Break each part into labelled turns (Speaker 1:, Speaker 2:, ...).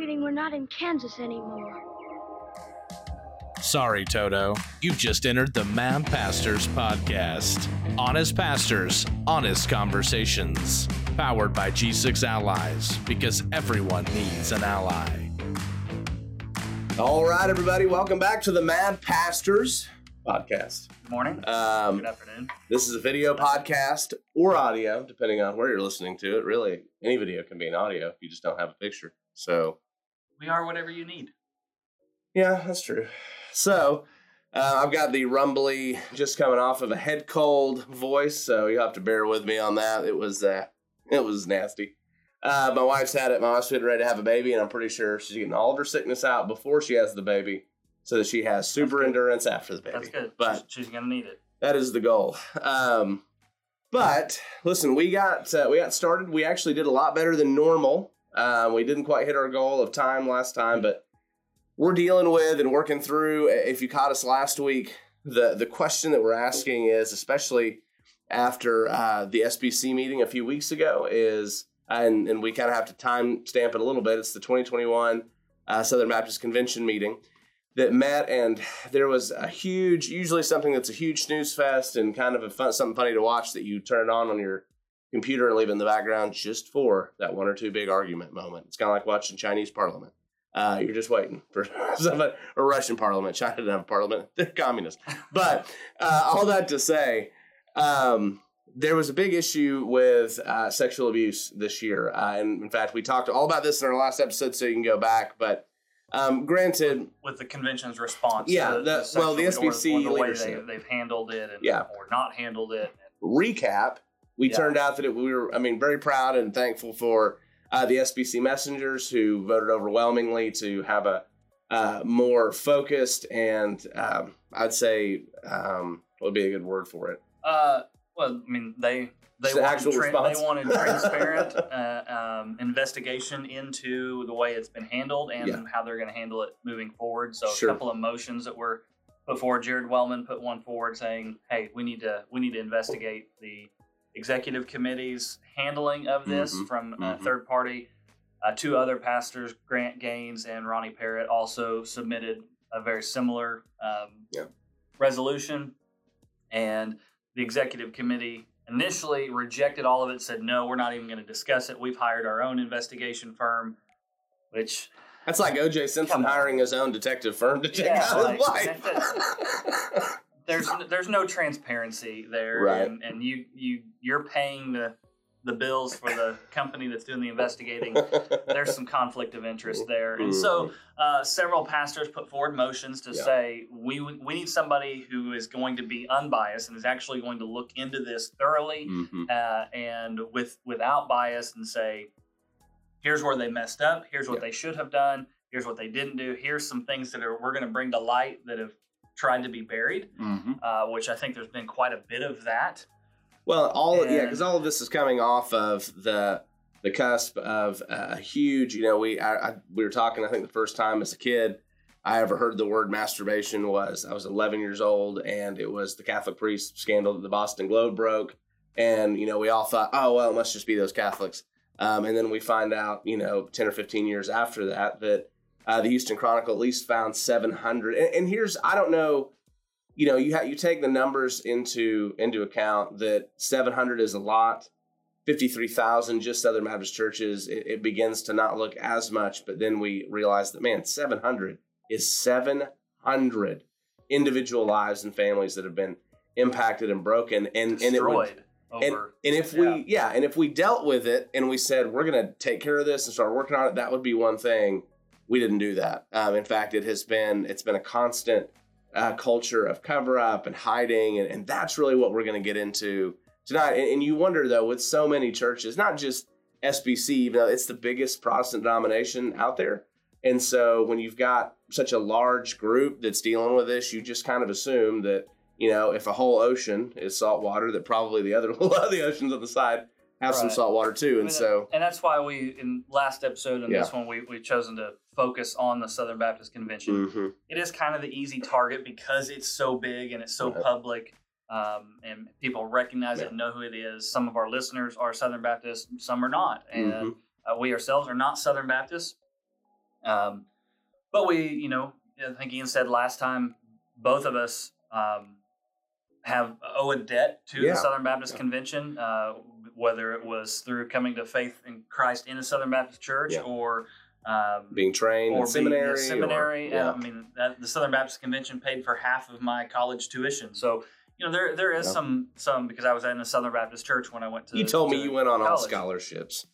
Speaker 1: feeling we're not in Kansas anymore.
Speaker 2: Sorry, Toto. You've just entered the Mad Pastors Podcast. Honest pastors, honest conversations. Powered by G6 Allies, because everyone needs an ally.
Speaker 3: All right, everybody, welcome back to the Mad Pastors Podcast.
Speaker 4: Good morning.
Speaker 3: Um,
Speaker 4: Good afternoon.
Speaker 3: this is a video podcast or audio, depending on where you're listening to it. Really, any video can be an audio if you just don't have a picture. So,
Speaker 4: We are whatever you need.
Speaker 3: yeah, that's true. So, uh, I've got the rumbly just coming off of a head cold voice, so you'll have to bear with me on that. It was uh, it was nasty. Uh, my wife's had it. My wife's getting ready to have a baby, and I'm pretty sure she's getting all of her sickness out before she has the baby, so that she has super endurance after the baby.
Speaker 4: That's good.
Speaker 3: But
Speaker 4: she's, she's gonna need it.
Speaker 3: that is the goal. Um, but listen, we got uh, we got started. We actually did a lot better than normal. Um, we didn't quite hit our goal of time last time, but we're dealing with and working through. If you caught us last week, the the question that we're asking is, especially after uh, the SBC meeting a few weeks ago, is and and we kind of have to time stamp it a little bit. It's the 2021 uh, Southern Baptist Convention meeting that met and there was a huge usually something that's a huge snooze fest and kind of fun, something funny to watch that you turn it on on your computer and leave in the background just for that one or two big argument moment. It's kind of like watching chinese parliament. Uh, you're just waiting for somebody or russian parliament. China doesn't have a parliament. They're communist but uh, all that to say um, there was a big issue with uh, sexual abuse this year. Uh, and in fact we talked all about this in our last episode so you can go back. But um, granted
Speaker 4: With the convention's response.
Speaker 3: Yeah,
Speaker 4: to
Speaker 3: the- well, the
Speaker 4: sexual- or-
Speaker 3: SBC
Speaker 4: or the way they, they've handled it and
Speaker 3: Yeah.
Speaker 4: or not handled it.
Speaker 3: recap, we
Speaker 4: Yeah.
Speaker 3: turned out that it, we were, I mean, very proud and thankful for uh, the SBC messengers who voted overwhelmingly to have a uh, more focused and um, I'd say um, what would be a good word for it?
Speaker 4: Uh, well, I mean, they they
Speaker 3: the
Speaker 4: wanted, tra- they wanted transparent uh, um, investigation into the way it's been handled and
Speaker 3: Yeah.
Speaker 4: how they're going to handle it moving forward. So
Speaker 3: Sure.
Speaker 4: a couple of motions that were forward. Jared Wellman put one forward saying, "Hey, we need to we need to investigate the executive committee's handling of this
Speaker 3: Mhm,
Speaker 4: from a
Speaker 3: mhm.
Speaker 4: third party." Uh, two other pastors, Grant Gaines and Ronnie Parrott, also submitted a very similar um,
Speaker 3: Yeah.
Speaker 4: resolution, and the executive committee initially rejected all of it. Said no, we're not even going to discuss it. We've hired our own investigation firm, which
Speaker 3: That's like OJ Simpson hiring his own detective firm to check
Speaker 4: Yeah,
Speaker 3: out his wife.
Speaker 4: there's there's no transparency there,
Speaker 3: Right.
Speaker 4: and, and you you you're paying the the bills for the company that's doing the investigating. There's some conflict of interest there, and so uh, several pastors put forward motions to
Speaker 3: Yeah.
Speaker 4: say we we need somebody who is going to be unbiased and is actually going to look into this thoroughly
Speaker 3: Mhm.
Speaker 4: uh, and with without bias and say, here's where they messed up. Here's what
Speaker 3: Yeah.
Speaker 4: they should have done. Here's what they didn't do. Here's some things that are we're going to bring to light that have tried to be buried,
Speaker 3: Mhm.
Speaker 4: uh, which I think there's been quite a bit of that.
Speaker 3: Well, all yeah, because all of this is coming off of the the cusp of a huge. You know, we I, I, we were talking. I think the first time as a kid I ever heard the word masturbation was I was 11 years old, and it was the Catholic priest scandal that the Boston Globe broke, and you know we all thought, oh well, it must just be those Catholics, um, and then we find out, you know, 10 or 15 years after that that uh, the Houston Chronicle at least found 700. And, and here's I don't know you know you ha- you take the numbers into into account that 700 is a lot 53,000 just Southern Baptist churches it, it begins to not look as much but then we realize that man 700 is 700 individual lives and families that have been impacted and broken and and it would,
Speaker 4: Destroyed
Speaker 3: and, and if
Speaker 4: yeah.
Speaker 3: we yeah and if we dealt with it and we said we're going to take care of this and start working on it that would be one thing we didn't do that um, in fact it has been it's been a constant uh, culture of cover up and hiding and, and that's really what we're going to get into tonight and, and you wonder though with so many churches not just sbc even though it's the biggest protestant denomination out there and so when you've got such a large group that's dealing with this you just kind of assume that you know, if a whole ocean is salt water, that probably the other of the oceans on the side have some salt water too.
Speaker 4: I
Speaker 3: And
Speaker 4: mean,
Speaker 3: so,
Speaker 4: and that's why we in last episode and
Speaker 3: Yeah.
Speaker 4: this one we we've chosen to focus on the Southern Baptist Convention.
Speaker 3: mhm.
Speaker 4: It is kind of the easy target because it's so big and it's so
Speaker 3: Right.
Speaker 4: public, um, and people recognize
Speaker 3: Yeah.
Speaker 4: it and know who it is. Some of our listeners are Southern Baptists, some are not, and
Speaker 3: Mhm.
Speaker 4: uh, we ourselves are not Southern Baptists. Um, but we, you know, I think Ian said last time, both of us um, have owe a debt to
Speaker 3: Yeah.
Speaker 4: the Southern Baptist
Speaker 3: Yeah.
Speaker 4: Convention, uh, whether it was through coming to faith in Christ in a Southern Baptist church
Speaker 3: Yeah.
Speaker 4: or um,
Speaker 3: Being trained
Speaker 4: or
Speaker 3: in
Speaker 4: being
Speaker 3: seminary. or-
Speaker 4: seminary.
Speaker 3: yeah.
Speaker 4: I mean, that, the Southern Baptist Convention paid for half of my college tuition. So, you know, there there is
Speaker 3: Yeah.
Speaker 4: some some because I was in a Southern Baptist church when I went to.
Speaker 3: you told me you went on all scholarships.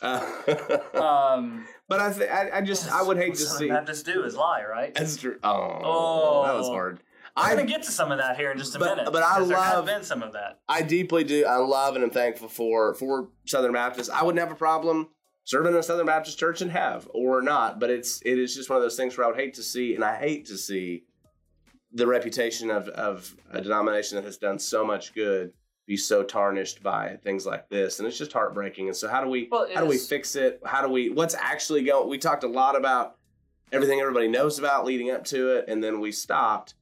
Speaker 3: Uh,
Speaker 4: Um,
Speaker 3: but I, th- I, I just, I would hate to see.
Speaker 4: Baptists do is lie, right?
Speaker 3: That's true. Oh,
Speaker 4: Oh.
Speaker 3: that was hard.
Speaker 4: I'm gonna get to some of that here in just a
Speaker 3: But-
Speaker 4: minute.
Speaker 3: but I
Speaker 4: because there has
Speaker 3: love-
Speaker 4: been some of that.
Speaker 3: I deeply do. I love and I'm thankful for for Southern Baptists. I wouldn't have a problem serving in a Southern Baptist church and have or not, but it's it is just one of those things where I would hate to see, and I hate to see the reputation of of a denomination that has done so much good be so tarnished by things like this, and it's just heartbreaking. And so, how do we
Speaker 4: Well,
Speaker 3: how do we fix it? How do we what's actually going? We talked a lot about everything everybody knows about leading up to it, and then we stopped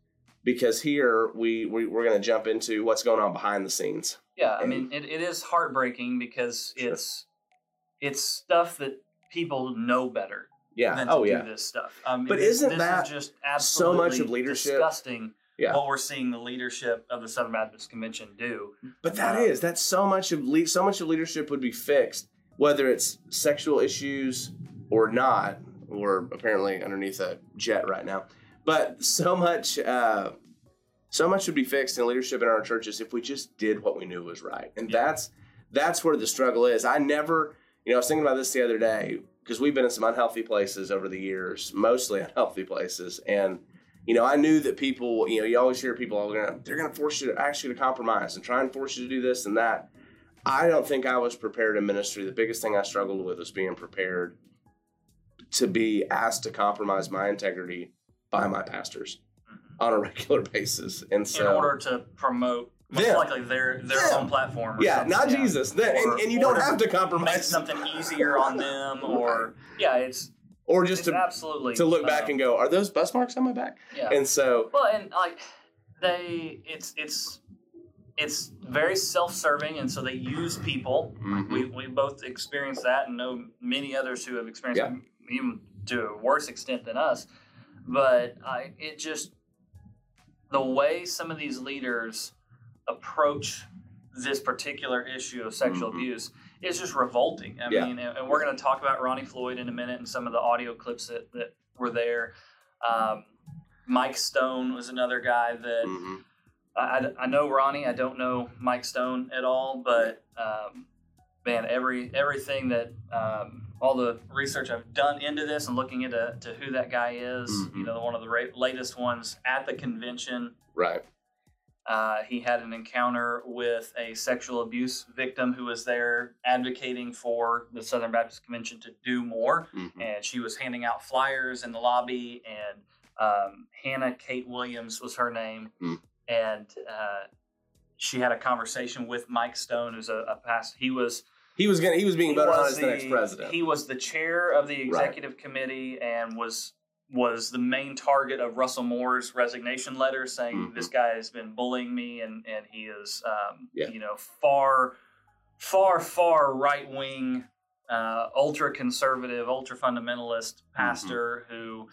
Speaker 3: because here we, we we're going to jump into what's going on behind the scenes.
Speaker 4: Yeah, I mean, it, it is heartbreaking because
Speaker 3: Sure.
Speaker 4: it's it's stuff that people know better
Speaker 3: Yeah.
Speaker 4: than to
Speaker 3: Oh
Speaker 4: do
Speaker 3: yeah.
Speaker 4: this stuff. I mean,
Speaker 3: But
Speaker 4: this,
Speaker 3: isn't
Speaker 4: this
Speaker 3: that
Speaker 4: is just
Speaker 3: so
Speaker 4: absolutely
Speaker 3: much of leadership?
Speaker 4: disgusting?
Speaker 3: Yeah.
Speaker 4: what we're seeing the leadership of the Southern Baptist Convention do.
Speaker 3: But that
Speaker 4: Um,
Speaker 3: is that's so much of le- so much of leadership would be fixed, whether it's sexual issues or not. We're apparently underneath a jet right now, but so much. Uh, so much would be fixed in leadership in our churches if we just did what we knew was right, and
Speaker 4: Yeah.
Speaker 3: that's that's where the struggle is. I never, you know, I was thinking about this the other day because we've been in some unhealthy places over the years, mostly unhealthy places, and you know, I knew that people, you know, you always hear people, oh, they're gonna, they're gonna force you to ask you to compromise and try and force you to do this and that. I don't think I was prepared in ministry. The biggest thing I struggled with was being prepared to be asked to compromise my integrity by my pastors mm-hmm. on a regular basis. And so,
Speaker 4: in order to promote most
Speaker 3: Them.
Speaker 4: likely their their own platform. Or
Speaker 3: yeah, not
Speaker 4: yeah.
Speaker 3: Jesus.
Speaker 4: Or-
Speaker 3: and, and you don't have to compromise.
Speaker 4: make something easier on them, or yeah, it's
Speaker 3: or just
Speaker 4: it's
Speaker 3: to,
Speaker 4: absolutely
Speaker 3: to look back and go, are those bus marks on my back?
Speaker 4: yeah.
Speaker 3: And so,
Speaker 4: Well, and like they, it's it's it's very self-serving, and so they use people.
Speaker 3: Mhm.
Speaker 4: We we both experienced that, and know many others who have experienced
Speaker 3: Yeah.
Speaker 4: it even to a worse extent than us. But I, it just the way some of these leaders approach this particular issue of sexual
Speaker 3: Mhm.
Speaker 4: abuse is just revolting. I
Speaker 3: Yeah.
Speaker 4: mean, and, we're going to talk about Ronnie Floyd in a minute and some of the audio clips that, that were there. Um, Mike Stone was another guy that
Speaker 3: mhm.
Speaker 4: I, I- know Ronnie. I don't know Mike Stone at all, but um, man, every everything that um, all the research I've done into this and looking into to who that guy is,
Speaker 3: Mhm.
Speaker 4: you know, one of the ra- latest ones at the convention.
Speaker 3: right.
Speaker 4: Uh, he had an encounter with a sexual abuse victim who was there advocating for the Southern Baptist Convention to do more
Speaker 3: Mhm.
Speaker 4: and she was handing out flyers in the lobby and um, hannah kate williams was her name
Speaker 3: Hmm.
Speaker 4: and uh, she had a conversation with mike stone who's a, a past he was
Speaker 3: He was gonna. He was being voted on as the, next president.
Speaker 4: he was the chair of the executive committee and was was the main target of russell moore's resignation letter saying
Speaker 3: Mhm.
Speaker 4: this guy has been bullying me and and he is um,
Speaker 3: Yeah.
Speaker 4: you know far far far right wing uh, ultra conservative ultra fundamentalist
Speaker 3: Mm-hmm.
Speaker 4: pastor who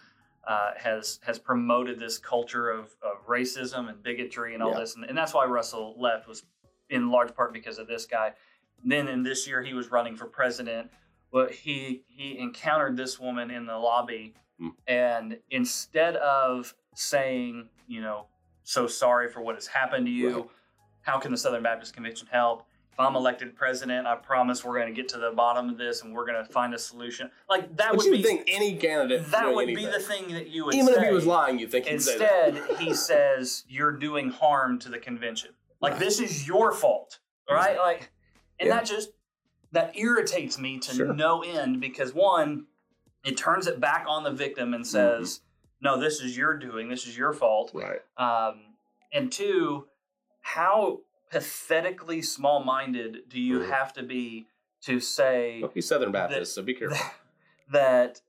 Speaker 4: uh, has has promoted this culture of, of racism and bigotry and all
Speaker 3: Yeah.
Speaker 4: this and, and that's why russell left was in large part because of this guy then in this year he was running for president but he he encountered this woman in the lobby
Speaker 3: Hmm.
Speaker 4: and instead of saying you know so sorry for what has happened to you
Speaker 3: Right.
Speaker 4: how can the southern baptist convention help if i'm elected president i promise we're going to get to the bottom of this and we're going to find a solution like that would
Speaker 3: you
Speaker 4: be
Speaker 3: would think any candidate
Speaker 4: that would
Speaker 3: anything.
Speaker 4: be the thing that you would
Speaker 3: Even
Speaker 4: say.
Speaker 3: if he was lying, you think he'd say.
Speaker 4: Instead, he says you're doing harm to the convention. Like
Speaker 3: Right.
Speaker 4: this is your fault, right? Like, and
Speaker 3: Yeah.
Speaker 4: that just that irritates me to
Speaker 3: Sure.
Speaker 4: no end because one, it turns it back on the victim and says,
Speaker 3: Mm-hmm.
Speaker 4: "No, this is your doing. This is your fault."
Speaker 3: Right.
Speaker 4: Um, and two, how pathetically small-minded do you
Speaker 3: Mhm.
Speaker 4: have to be to say
Speaker 3: Well, he's Southern Baptist, so be careful.
Speaker 4: that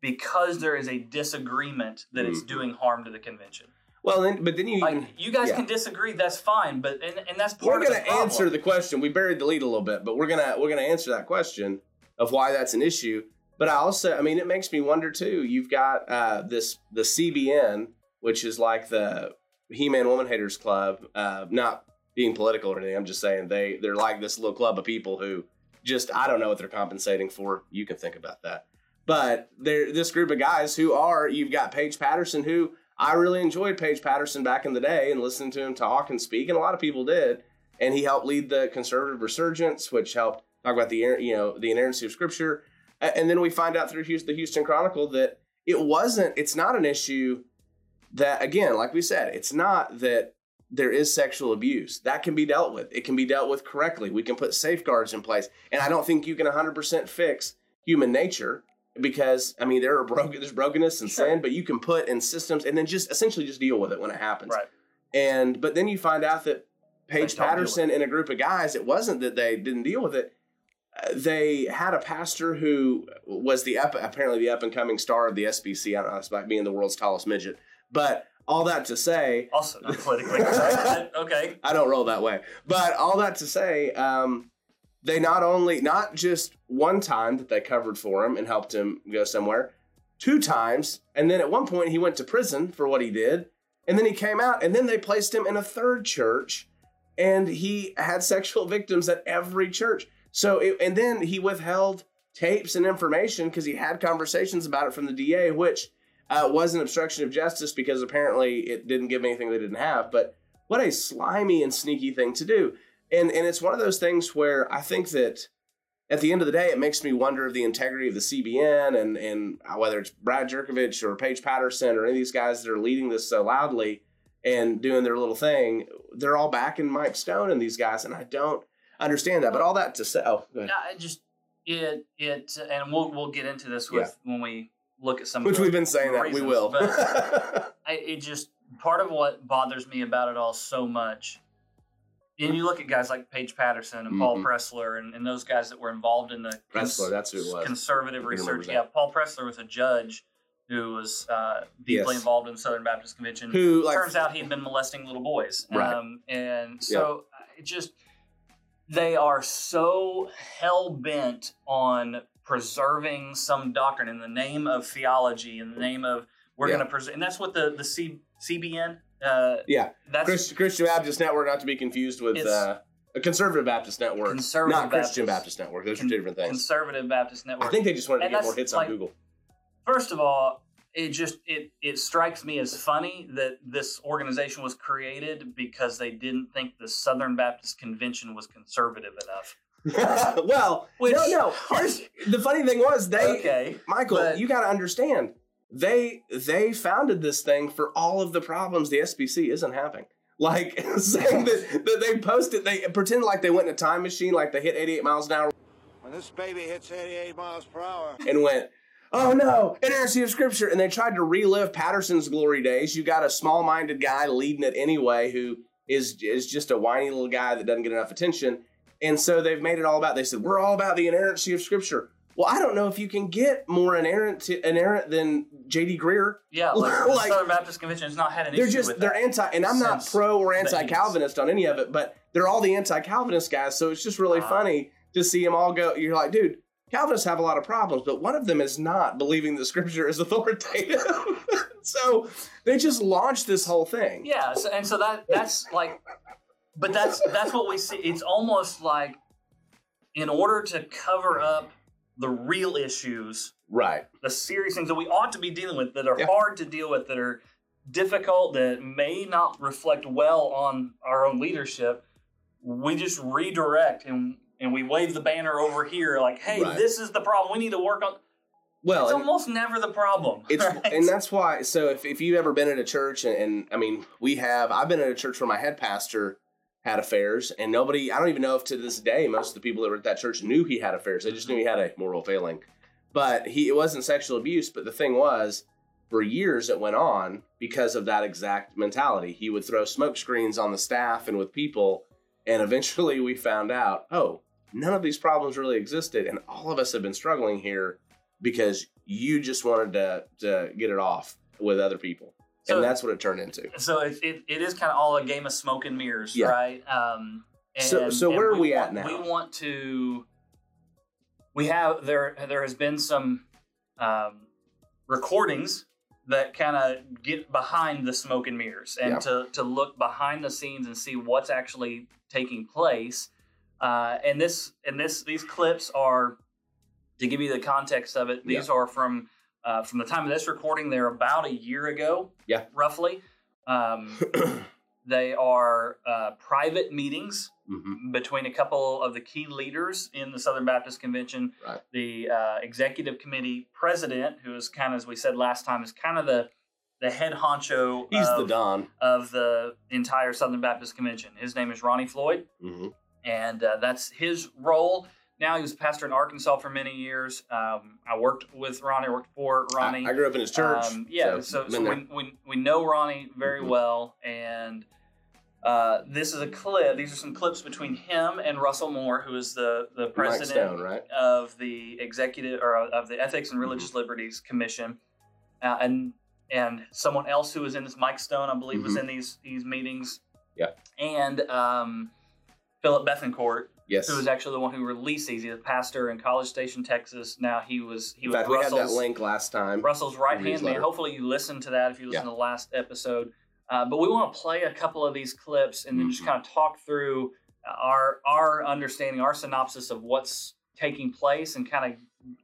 Speaker 4: because there is a disagreement that it's
Speaker 3: Mhm.
Speaker 4: doing harm to the convention.
Speaker 3: Well, then, but then you
Speaker 4: Like
Speaker 3: even
Speaker 4: you guys
Speaker 3: yeah.
Speaker 4: can disagree, that's fine, but and, and that's
Speaker 3: we're
Speaker 4: part
Speaker 3: going
Speaker 4: of the
Speaker 3: to answer the question. We buried the lead a little bit, but we're gonna we're gonna answer that question of why that's an issue. But I also, I mean, it makes me wonder too. You've got uh, this the CBN, which is like the He-Man Woman Haters Club. Uh, not being political or anything. I'm just saying they they're like this little club of people who just I don't know what they're compensating for. You can think about that. But they're this group of guys who are you've got Paige Patterson who I really enjoyed Paige Patterson back in the day and listening to him talk and speak, and a lot of people did. And he helped lead the conservative resurgence, which helped talk about the you know the inerrancy of Scripture. And then we find out through the Houston Chronicle that it wasn't. It's not an issue that again, like we said, it's not that there is sexual abuse that can be dealt with. It can be dealt with correctly. We can put safeguards in place, and I don't think you can 100% fix human nature because I mean there are broken there's brokenness and
Speaker 4: Sure.
Speaker 3: sin, but you can put in systems and then just essentially just deal with it when it happens.
Speaker 4: Right.
Speaker 3: And but then you find out that Paige
Speaker 4: They don't deal
Speaker 3: Patterson and a group of guys, it wasn't that they didn't deal with it. They had a pastor who was the up, apparently the up and coming star of the SBC. I don't know, it's about being the world's tallest midget. But all that to say,
Speaker 4: Also not politically correct. okay.
Speaker 3: I don't roll that way. But all that to say, um, they not only not just one time that they covered for him and helped him go somewhere, two times, and then at one point he went to prison for what he did, and then he came out, and then they placed him in a third church, and he had sexual victims at every church. So, it, and then he withheld tapes and information because he had conversations about it from the DA, which uh, was an obstruction of justice because apparently it didn't give anything they didn't have. But what a slimy and sneaky thing to do. And and it's one of those things where I think that at the end of the day, it makes me wonder of the integrity of the CBN and and whether it's Brad Jurkovich or Paige Patterson or any of these guys that are leading this so loudly and doing their little thing. They're all backing Mike Stone and these guys, and I don't understand that. But all that to say, oh, go ahead.
Speaker 4: Yeah, it just it it and we'll we'll get into this with when we look at some of
Speaker 3: which we've been saying that we will.
Speaker 4: but I, it just part of what bothers me about it all so much. And you look at guys like Paige Patterson and Paul
Speaker 3: Mhm.
Speaker 4: Pressler and, and those guys that were involved in the cons-
Speaker 3: Pressler, that's who it was.
Speaker 4: conservative
Speaker 3: I can remember
Speaker 4: research. Yeah, Paul Pressler was a judge who was uh, deeply
Speaker 3: Yes.
Speaker 4: involved in the Southern Baptist Convention.
Speaker 3: Who like
Speaker 4: Turns out he'd been molesting little boys.
Speaker 3: Right.
Speaker 4: Um, and so uh, it just, they are so hell bent on preserving some doctrine in the name of theology, in the name of we're
Speaker 3: Yeah.
Speaker 4: going to preserve. And that's what the, the C, CBN, uh,
Speaker 3: yeah,
Speaker 4: that's
Speaker 3: Christ, Christian Baptist Network, not to be confused with uh, a conservative Baptist network,
Speaker 4: Conservative
Speaker 3: not Christian
Speaker 4: Baptist.
Speaker 3: Baptist network. Those
Speaker 4: Con-
Speaker 3: are two different things.
Speaker 4: Conservative Baptist Network.
Speaker 3: I think they just wanted to
Speaker 4: And
Speaker 3: get more hits
Speaker 4: like-
Speaker 3: on Google.
Speaker 4: First of all, it just it it strikes me as funny that this organization was created because they didn't think the Southern Baptist Convention was conservative enough.
Speaker 3: well,
Speaker 4: Which-
Speaker 3: no, no. Here's, the funny thing was they,
Speaker 4: okay,
Speaker 3: Michael,
Speaker 4: but-
Speaker 3: you got to understand. They they founded this thing for all of the problems the SBC isn't having. Like saying that, that they posted, they pretend like they went in a time machine, like they hit 88 miles an hour
Speaker 5: When this baby hits 88 miles per hour,
Speaker 3: and went, oh no, inerrancy of scripture. And they tried to relive Patterson's glory days. You got a small minded guy leading it anyway who is, is just a whiny little guy that doesn't get enough attention. And so they've made it all about, they said, we're all about the inerrancy of scripture. Well, I don't know if you can get more inerrant, to, inerrant than J.D. Greear.
Speaker 4: yeah, like,
Speaker 3: Like-
Speaker 4: the Southern Baptist Convention has not had an
Speaker 3: They're
Speaker 4: issue
Speaker 3: just,
Speaker 4: with
Speaker 3: they're
Speaker 4: that.
Speaker 3: anti, and I'm not pro or anti Calvinist on any of it, but they're all the anti Calvinist guys. So it's just really
Speaker 4: Ah.
Speaker 3: funny to see them all go. You're like, dude, Calvinists have a lot of problems, but one of them is not believing that scripture is authoritative. so they just launched this whole thing.
Speaker 4: Yeah, so, and so that that's like, but that's that's what we see. It's almost like, in order to cover up the real issues,
Speaker 3: Right.
Speaker 4: the serious things that we ought to be dealing with, that are
Speaker 3: Yeah.
Speaker 4: hard to deal with, that are difficult, that may not reflect well on our own leadership, we just redirect and and we wave the banner over here, like, hey,
Speaker 3: Right.
Speaker 4: this is the problem. We need to work on.
Speaker 3: Well,
Speaker 4: It's almost never the problem.
Speaker 3: It's
Speaker 4: right?
Speaker 3: and that's why. So if if you've ever been at a church, and, and I mean, we have. I've been at a church where my head pastor had affairs, and nobody. I don't even know if to this day most of the people that were at that church knew he had affairs. They just knew he had a moral failing, but he it wasn't sexual abuse. But the thing was, for years it went on because of that exact mentality. He would throw smoke screens on the staff and with people, and eventually we found out, oh, none of these problems really existed, and all of us have been struggling here because you just wanted to to get it off with other people,
Speaker 4: So-
Speaker 3: and that's what it turned into.
Speaker 4: so it, it, it is kind of all a game of smoke and mirrors,
Speaker 3: Yeah.
Speaker 4: right? Um, and,
Speaker 3: So- so where are we at
Speaker 4: want-
Speaker 3: now?
Speaker 4: We want to. We have there. There has been some um, recordings that kind of get behind the smoke and mirrors and
Speaker 3: Yeah.
Speaker 4: to, to look behind the scenes and see what's actually taking place. Uh, and this and this these clips are to give you the context of it. These are from uh, from the time of this recording. They're about a year ago,
Speaker 3: Yeah.
Speaker 4: roughly. Um, they are uh, private meetings
Speaker 3: hmm
Speaker 4: between a couple of the key leaders in the Southern Baptist Convention.
Speaker 3: Right.
Speaker 4: The uh, executive committee president, who is kind of, as we said last time, is kind of the the head honcho
Speaker 3: He's
Speaker 4: of,
Speaker 3: the Don.
Speaker 4: of the entire Southern Baptist Convention. His name is Ronnie Floyd,
Speaker 3: hmm
Speaker 4: and uh, that's his role. Now he was a pastor in Arkansas for many years. Um, I worked with Ronnie, I worked for Ronnie.
Speaker 3: I, I grew up in his church.
Speaker 4: Um, yeah, so,
Speaker 3: been
Speaker 4: so we, we, we know Ronnie very
Speaker 3: Mhm.
Speaker 4: well, and uh, this is a clip. These are some clips between him and Russell Moore, who is the the president
Speaker 3: Stone, right?
Speaker 4: of the executive or of the Ethics and Religious
Speaker 3: Mm-hmm.
Speaker 4: Liberties Commission, uh, and and someone else who was in this, Mike Stone, I believe, was
Speaker 3: Mhm.
Speaker 4: in these these meetings.
Speaker 3: Yeah.
Speaker 4: and um, Phillip Bethancourt,
Speaker 3: Yes.
Speaker 4: who was actually the one who released these. He's a pastor in College Station, Texas. Now he was he
Speaker 3: in
Speaker 4: was
Speaker 3: fact, we had
Speaker 4: Russell's
Speaker 3: that link last time.
Speaker 4: Russell's right hand man. Hopefully, you listened to that if you listened
Speaker 3: Yeah.
Speaker 4: to the last episode. Uh, but we want to play a couple of these clips and then just
Speaker 3: Mhm.
Speaker 4: kind of talk through our our understanding, our synopsis of what's taking place, and kind of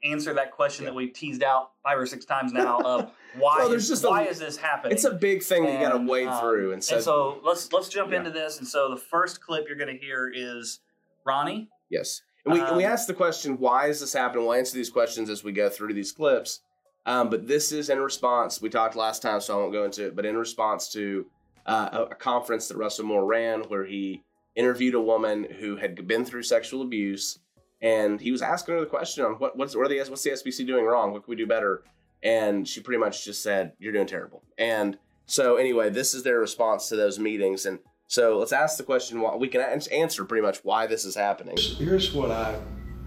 Speaker 4: answer that question
Speaker 3: Yeah.
Speaker 4: that we've teased out five or six times now of why
Speaker 3: Well, there's
Speaker 4: is,
Speaker 3: just a-
Speaker 4: why is this happening?
Speaker 3: It's a big thing that you got to wade
Speaker 4: um,
Speaker 3: through, and so,
Speaker 4: and so let's let's jump
Speaker 3: Yeah.
Speaker 4: into this. And so the first clip you're going to hear is Ronnie.
Speaker 3: yes, and we and we
Speaker 4: um,
Speaker 3: asked the question, why is this happening? We'll answer these questions as we go through these clips. Um, but this is in response. We talked last time, so I won't go into it. But in response to uh, a, a conference that Russell Moore ran, where he interviewed a woman who had been through sexual abuse, and he was asking her the question on what what's what are the what's the SBC doing wrong? What can we do better? And she pretty much just said, "You're doing terrible." And so anyway, this is their response to those meetings. And so let's ask the question. Why we can ans- answer pretty much why this is happening.
Speaker 6: Here's what I,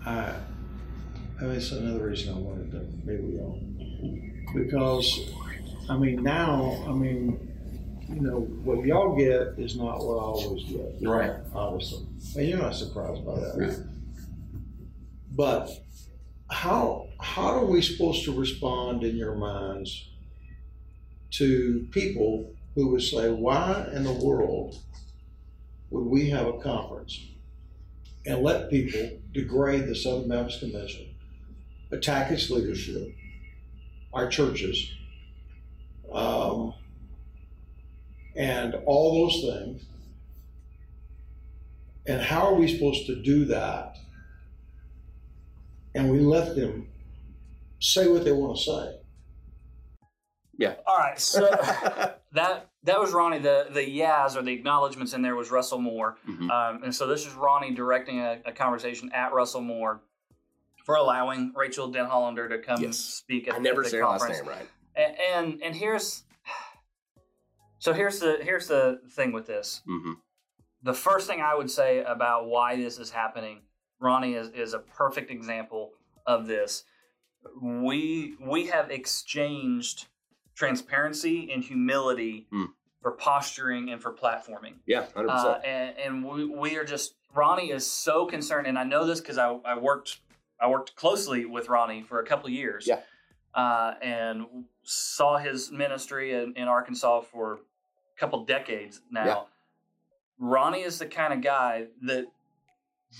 Speaker 6: I, I mean, it's another reason I wanted to be with y'all. Because, I mean, now, I mean, you know, what y'all get is not what I always get.
Speaker 3: Right.
Speaker 6: Obviously. And you're not surprised by that.
Speaker 3: Right.
Speaker 6: But how, how are we supposed to respond in your minds to people who would say, why in the world would we have a conference and let people degrade the Southern Baptist Convention, attack its leadership, our churches, um, and all those things. And how are we supposed to do that? And we let them say what they want to say. Yeah.
Speaker 4: All right, so that that was Ronnie. The the yas or the acknowledgments in there was Russell Moore.
Speaker 3: Mhm.
Speaker 4: Um, and so this is Ronnie directing a, a conversation at Russell Moore for allowing Rachael Denhollander to come
Speaker 3: Yes.
Speaker 4: speak at,
Speaker 3: I never
Speaker 4: at the
Speaker 3: say her last name right.
Speaker 4: And, and and here's so here's the here's the thing with this.
Speaker 3: hmm
Speaker 4: The first thing I would say about why this is happening, Ronnie is, is a perfect example of this. We we have exchanged transparency and humility
Speaker 3: Hmm.
Speaker 4: for posturing and for platforming.
Speaker 3: Yeah, hundred
Speaker 4: Uh,
Speaker 3: percent.
Speaker 4: and and we, we are just Ronnie is so concerned, and I know this because I, I worked I worked closely with Ronnie for a couple of years.
Speaker 3: Yeah.
Speaker 4: Uh, and saw his ministry in, in Arkansas for a couple decades now.
Speaker 3: Yeah.
Speaker 4: Ronnie is the kind of guy that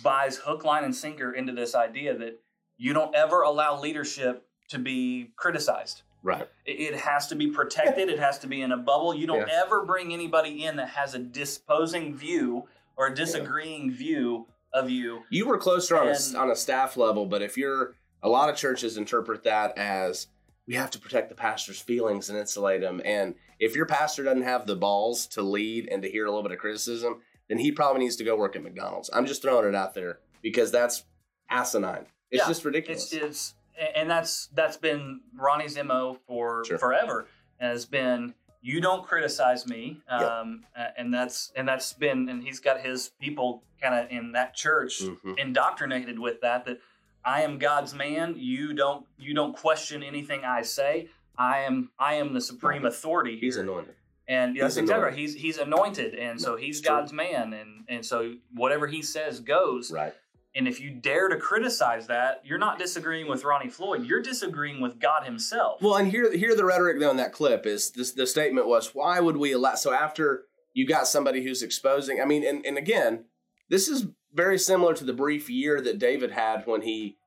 Speaker 4: buys hook, line, and sinker into this idea that you don't ever allow leadership to be criticized.
Speaker 3: Right.
Speaker 4: It, has to be protected. it has to be in a bubble. You don't
Speaker 3: Yeah.
Speaker 4: ever bring anybody in that has a disposing view or a disagreeing view of you.
Speaker 3: You were closer on a, on a staff level, but if you're a lot of churches interpret that as we have to protect the pastor's feelings and insulate him. And if your pastor doesn't have the balls to lead and to hear a little bit of criticism, then he probably needs to go work at McDonald's. I'm just throwing it out there because that's asinine. It's
Speaker 4: Yeah,
Speaker 3: just ridiculous.
Speaker 4: It's it's and that's that's been Ronnie's mo for
Speaker 3: Sure.
Speaker 4: forever. Has been you don't criticize me, um, and that's and that's been and he's got his people kind of in that church
Speaker 3: Mhm.
Speaker 4: indoctrinated with that that I am God's man. You don't you don't question anything I say. I am I am the supreme authority.
Speaker 3: He's
Speaker 4: here.
Speaker 3: anointed.
Speaker 4: And that's
Speaker 3: He's
Speaker 4: exactly right. He's he's anointed, and so he's
Speaker 3: it's true.
Speaker 4: God's man, and and so whatever he says goes.
Speaker 3: Right.
Speaker 4: And if you dare to criticize that, you're not disagreeing with Ronnie Floyd. You're disagreeing with God Himself.
Speaker 3: Well, and here, here the rhetoric though in that clip is this. The statement was, "Why would we allow?" So after you got somebody who's exposing, I mean, and and again, this is very similar to the brief year that David had when he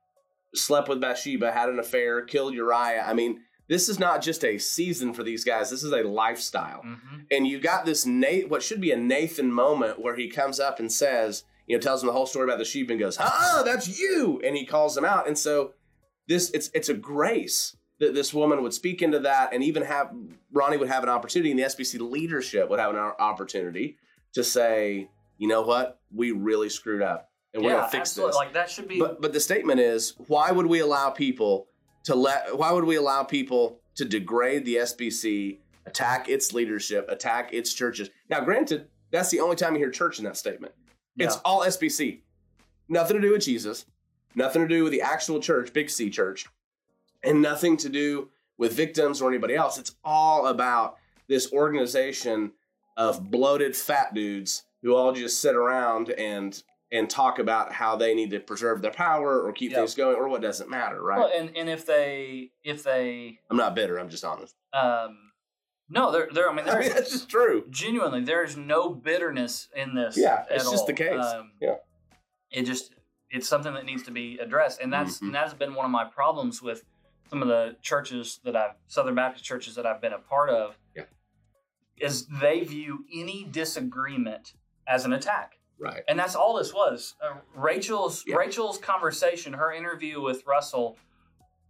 Speaker 3: slept with Bathsheba, had an affair, killed Uriah. I mean, this is not just a season for these guys. This is a lifestyle.
Speaker 4: Mhm.
Speaker 3: And you got this Nate, what should be a Nathan moment where he comes up and says, you know, tells him the whole story about the sheep and goes, "Ah, that's you," and he calls them out. And so this, it's it's a grace that this woman would speak into that, and even have Ronnie would have an opportunity, and the SBC leadership would have an opportunity to say, you know what, we really screwed up, and we're gonna fix
Speaker 4: absolutely.
Speaker 3: this.
Speaker 4: Like that should be.
Speaker 3: But but the statement is, why would we allow people to let? Why would we allow people to degrade the SBC, attack its leadership, attack its churches? Now, granted, that's the only time you hear church in that statement. It's all SBC, nothing to do with Jesus, nothing to do with the actual church, Big C Church, and nothing to do with victims or anybody else. It's all about this organization of bloated fat dudes who all just sit around and and talk about how they need to preserve their power or keep
Speaker 4: Yeah.
Speaker 3: things going or what doesn't matter, right?
Speaker 4: Well, and and if they if they
Speaker 3: I'm not bitter. I'm just honest.
Speaker 4: um no they're they're I mean
Speaker 3: I mean, that's just true.
Speaker 4: genuinely there's no bitterness in this.
Speaker 3: Yeah, it's just the case.
Speaker 4: Um,
Speaker 3: Yeah.
Speaker 4: it just it's something that needs to be addressed, and that's
Speaker 3: Mhm.
Speaker 4: and that's been one of my problems with some of the churches that I've Southern Baptist churches that I've been a part of.
Speaker 3: Yeah.
Speaker 4: is they view any disagreement as an attack.
Speaker 3: Right.
Speaker 4: and that's all this was. Uh, Rachel's
Speaker 3: Yeah.
Speaker 4: Rachel's conversation, her interview with Russell,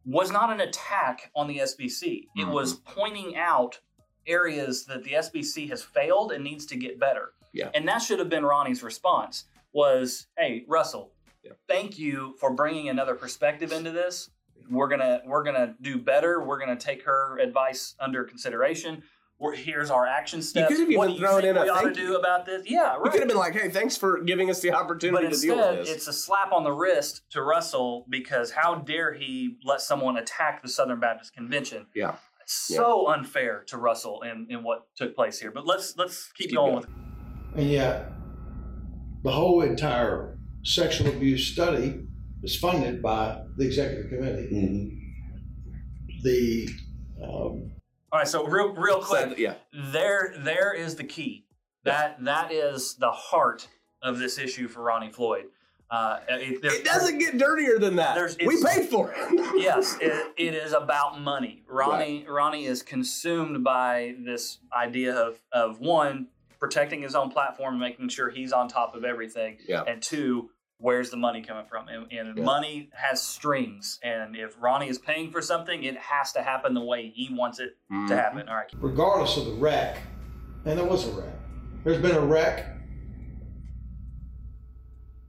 Speaker 4: was not an attack on the SBC. It
Speaker 3: Mhm.
Speaker 4: was pointing out areas that the SBC has failed and needs to get better.
Speaker 3: Yeah.
Speaker 4: and that should have been Ronnie's response. Was, "Hey, Russell,
Speaker 3: Yeah.
Speaker 4: thank you for bringing another perspective into this. We're gonna we're gonna do better. We're gonna take her advice under consideration." We're, here's our action steps.
Speaker 3: could have
Speaker 4: what
Speaker 3: even
Speaker 4: do
Speaker 3: thrown in a
Speaker 4: we ought to
Speaker 3: thank
Speaker 4: do
Speaker 3: you.
Speaker 4: about this? Yeah, right.
Speaker 3: You could have been like, "Hey, thanks for giving us the opportunity
Speaker 4: But
Speaker 3: to deal
Speaker 4: instead,
Speaker 3: with this."
Speaker 4: it's a slap on the wrist to Russell because how dare he let someone attack the Southern Baptist Convention?
Speaker 3: Yeah.
Speaker 4: It's so unfair to Russell in, in what took place here. But let's let's keep,
Speaker 3: Keep
Speaker 4: going,
Speaker 3: going.
Speaker 4: with it.
Speaker 6: And yet, the whole entire sexual abuse study is funded by the executive committee.
Speaker 7: Mhm.
Speaker 6: The um,
Speaker 4: All right, so real real quick,
Speaker 3: Said- yeah.
Speaker 4: there there is the key. That that is the heart of this issue for Ronnie Floyd. Uh, it,
Speaker 3: It doesn't get dirtier than that.
Speaker 4: There's-
Speaker 3: we paid for it.
Speaker 4: yes, it, it is about money. Ronnie Ronnie is consumed by this idea of of one protecting his own platform, making sure he's on top of everything,
Speaker 3: Yeah.
Speaker 4: and two, where's the money coming from? And, and
Speaker 3: Yeah.
Speaker 4: money has strings, and if Ronnie is paying for something, it has to happen the way he wants it
Speaker 3: Mhm.
Speaker 4: to happen. All right,
Speaker 6: regardless of the wreck, and there was a wreck. There's been a wreck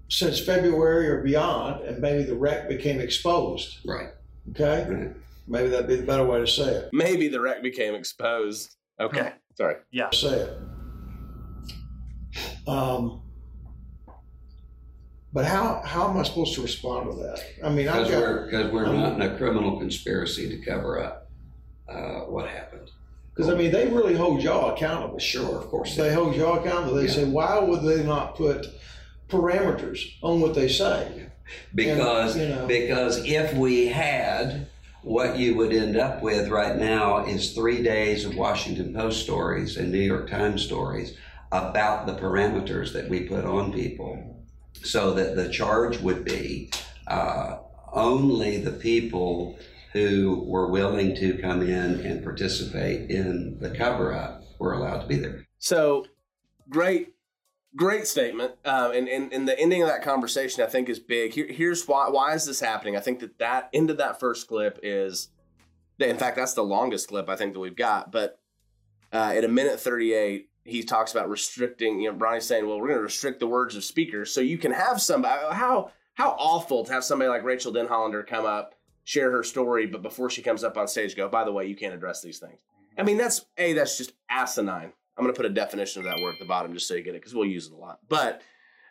Speaker 6: since February or beyond, and maybe the wreck became exposed.
Speaker 7: Right.
Speaker 6: Okay,
Speaker 7: Right.
Speaker 6: maybe that'd be the better way to say it.
Speaker 3: Maybe the wreck became exposed. Okay.
Speaker 4: Okay.
Speaker 3: Sorry.
Speaker 4: yeah,
Speaker 6: Say it. Um, but how how am I supposed to respond to that? I mean, I've
Speaker 7: Because
Speaker 6: got
Speaker 7: we're, because we're not in a criminal conspiracy to cover up uh, what happened.
Speaker 6: because I mean they really hold y'all accountable.
Speaker 7: Sure, of course.
Speaker 6: They hold y'all accountable. They
Speaker 7: Yeah.
Speaker 6: say, why would they not put parameters on what they say?
Speaker 7: Because
Speaker 6: And, you know-
Speaker 7: because if we had, what you would end up with right now is three days of Washington Post stories and New York Times stories about the parameters that we put on people, so that the charge would be uh, only the people who were willing to come in and participate in the cover up were allowed to be there.
Speaker 3: So great, great statement. Um, and, and and the ending of that conversation, I think, is big. Here, here's why. Why is this happening? I think that that end of that first clip is, in fact, that's the longest clip I think that we've got. But uh, at a minute thirty eight. He talks about restricting. You know, Ronnie's saying, "Well, we're going to restrict the words of speakers, so you can have somebody. How how awful to have somebody like Rachael Denhollander come up, share her story, but before she comes up on stage, go, by the way, you can't address these things. I mean, that's a that's just asinine. I'm going to put a definition of that word at the bottom just so you get it because we'll use it a lot. But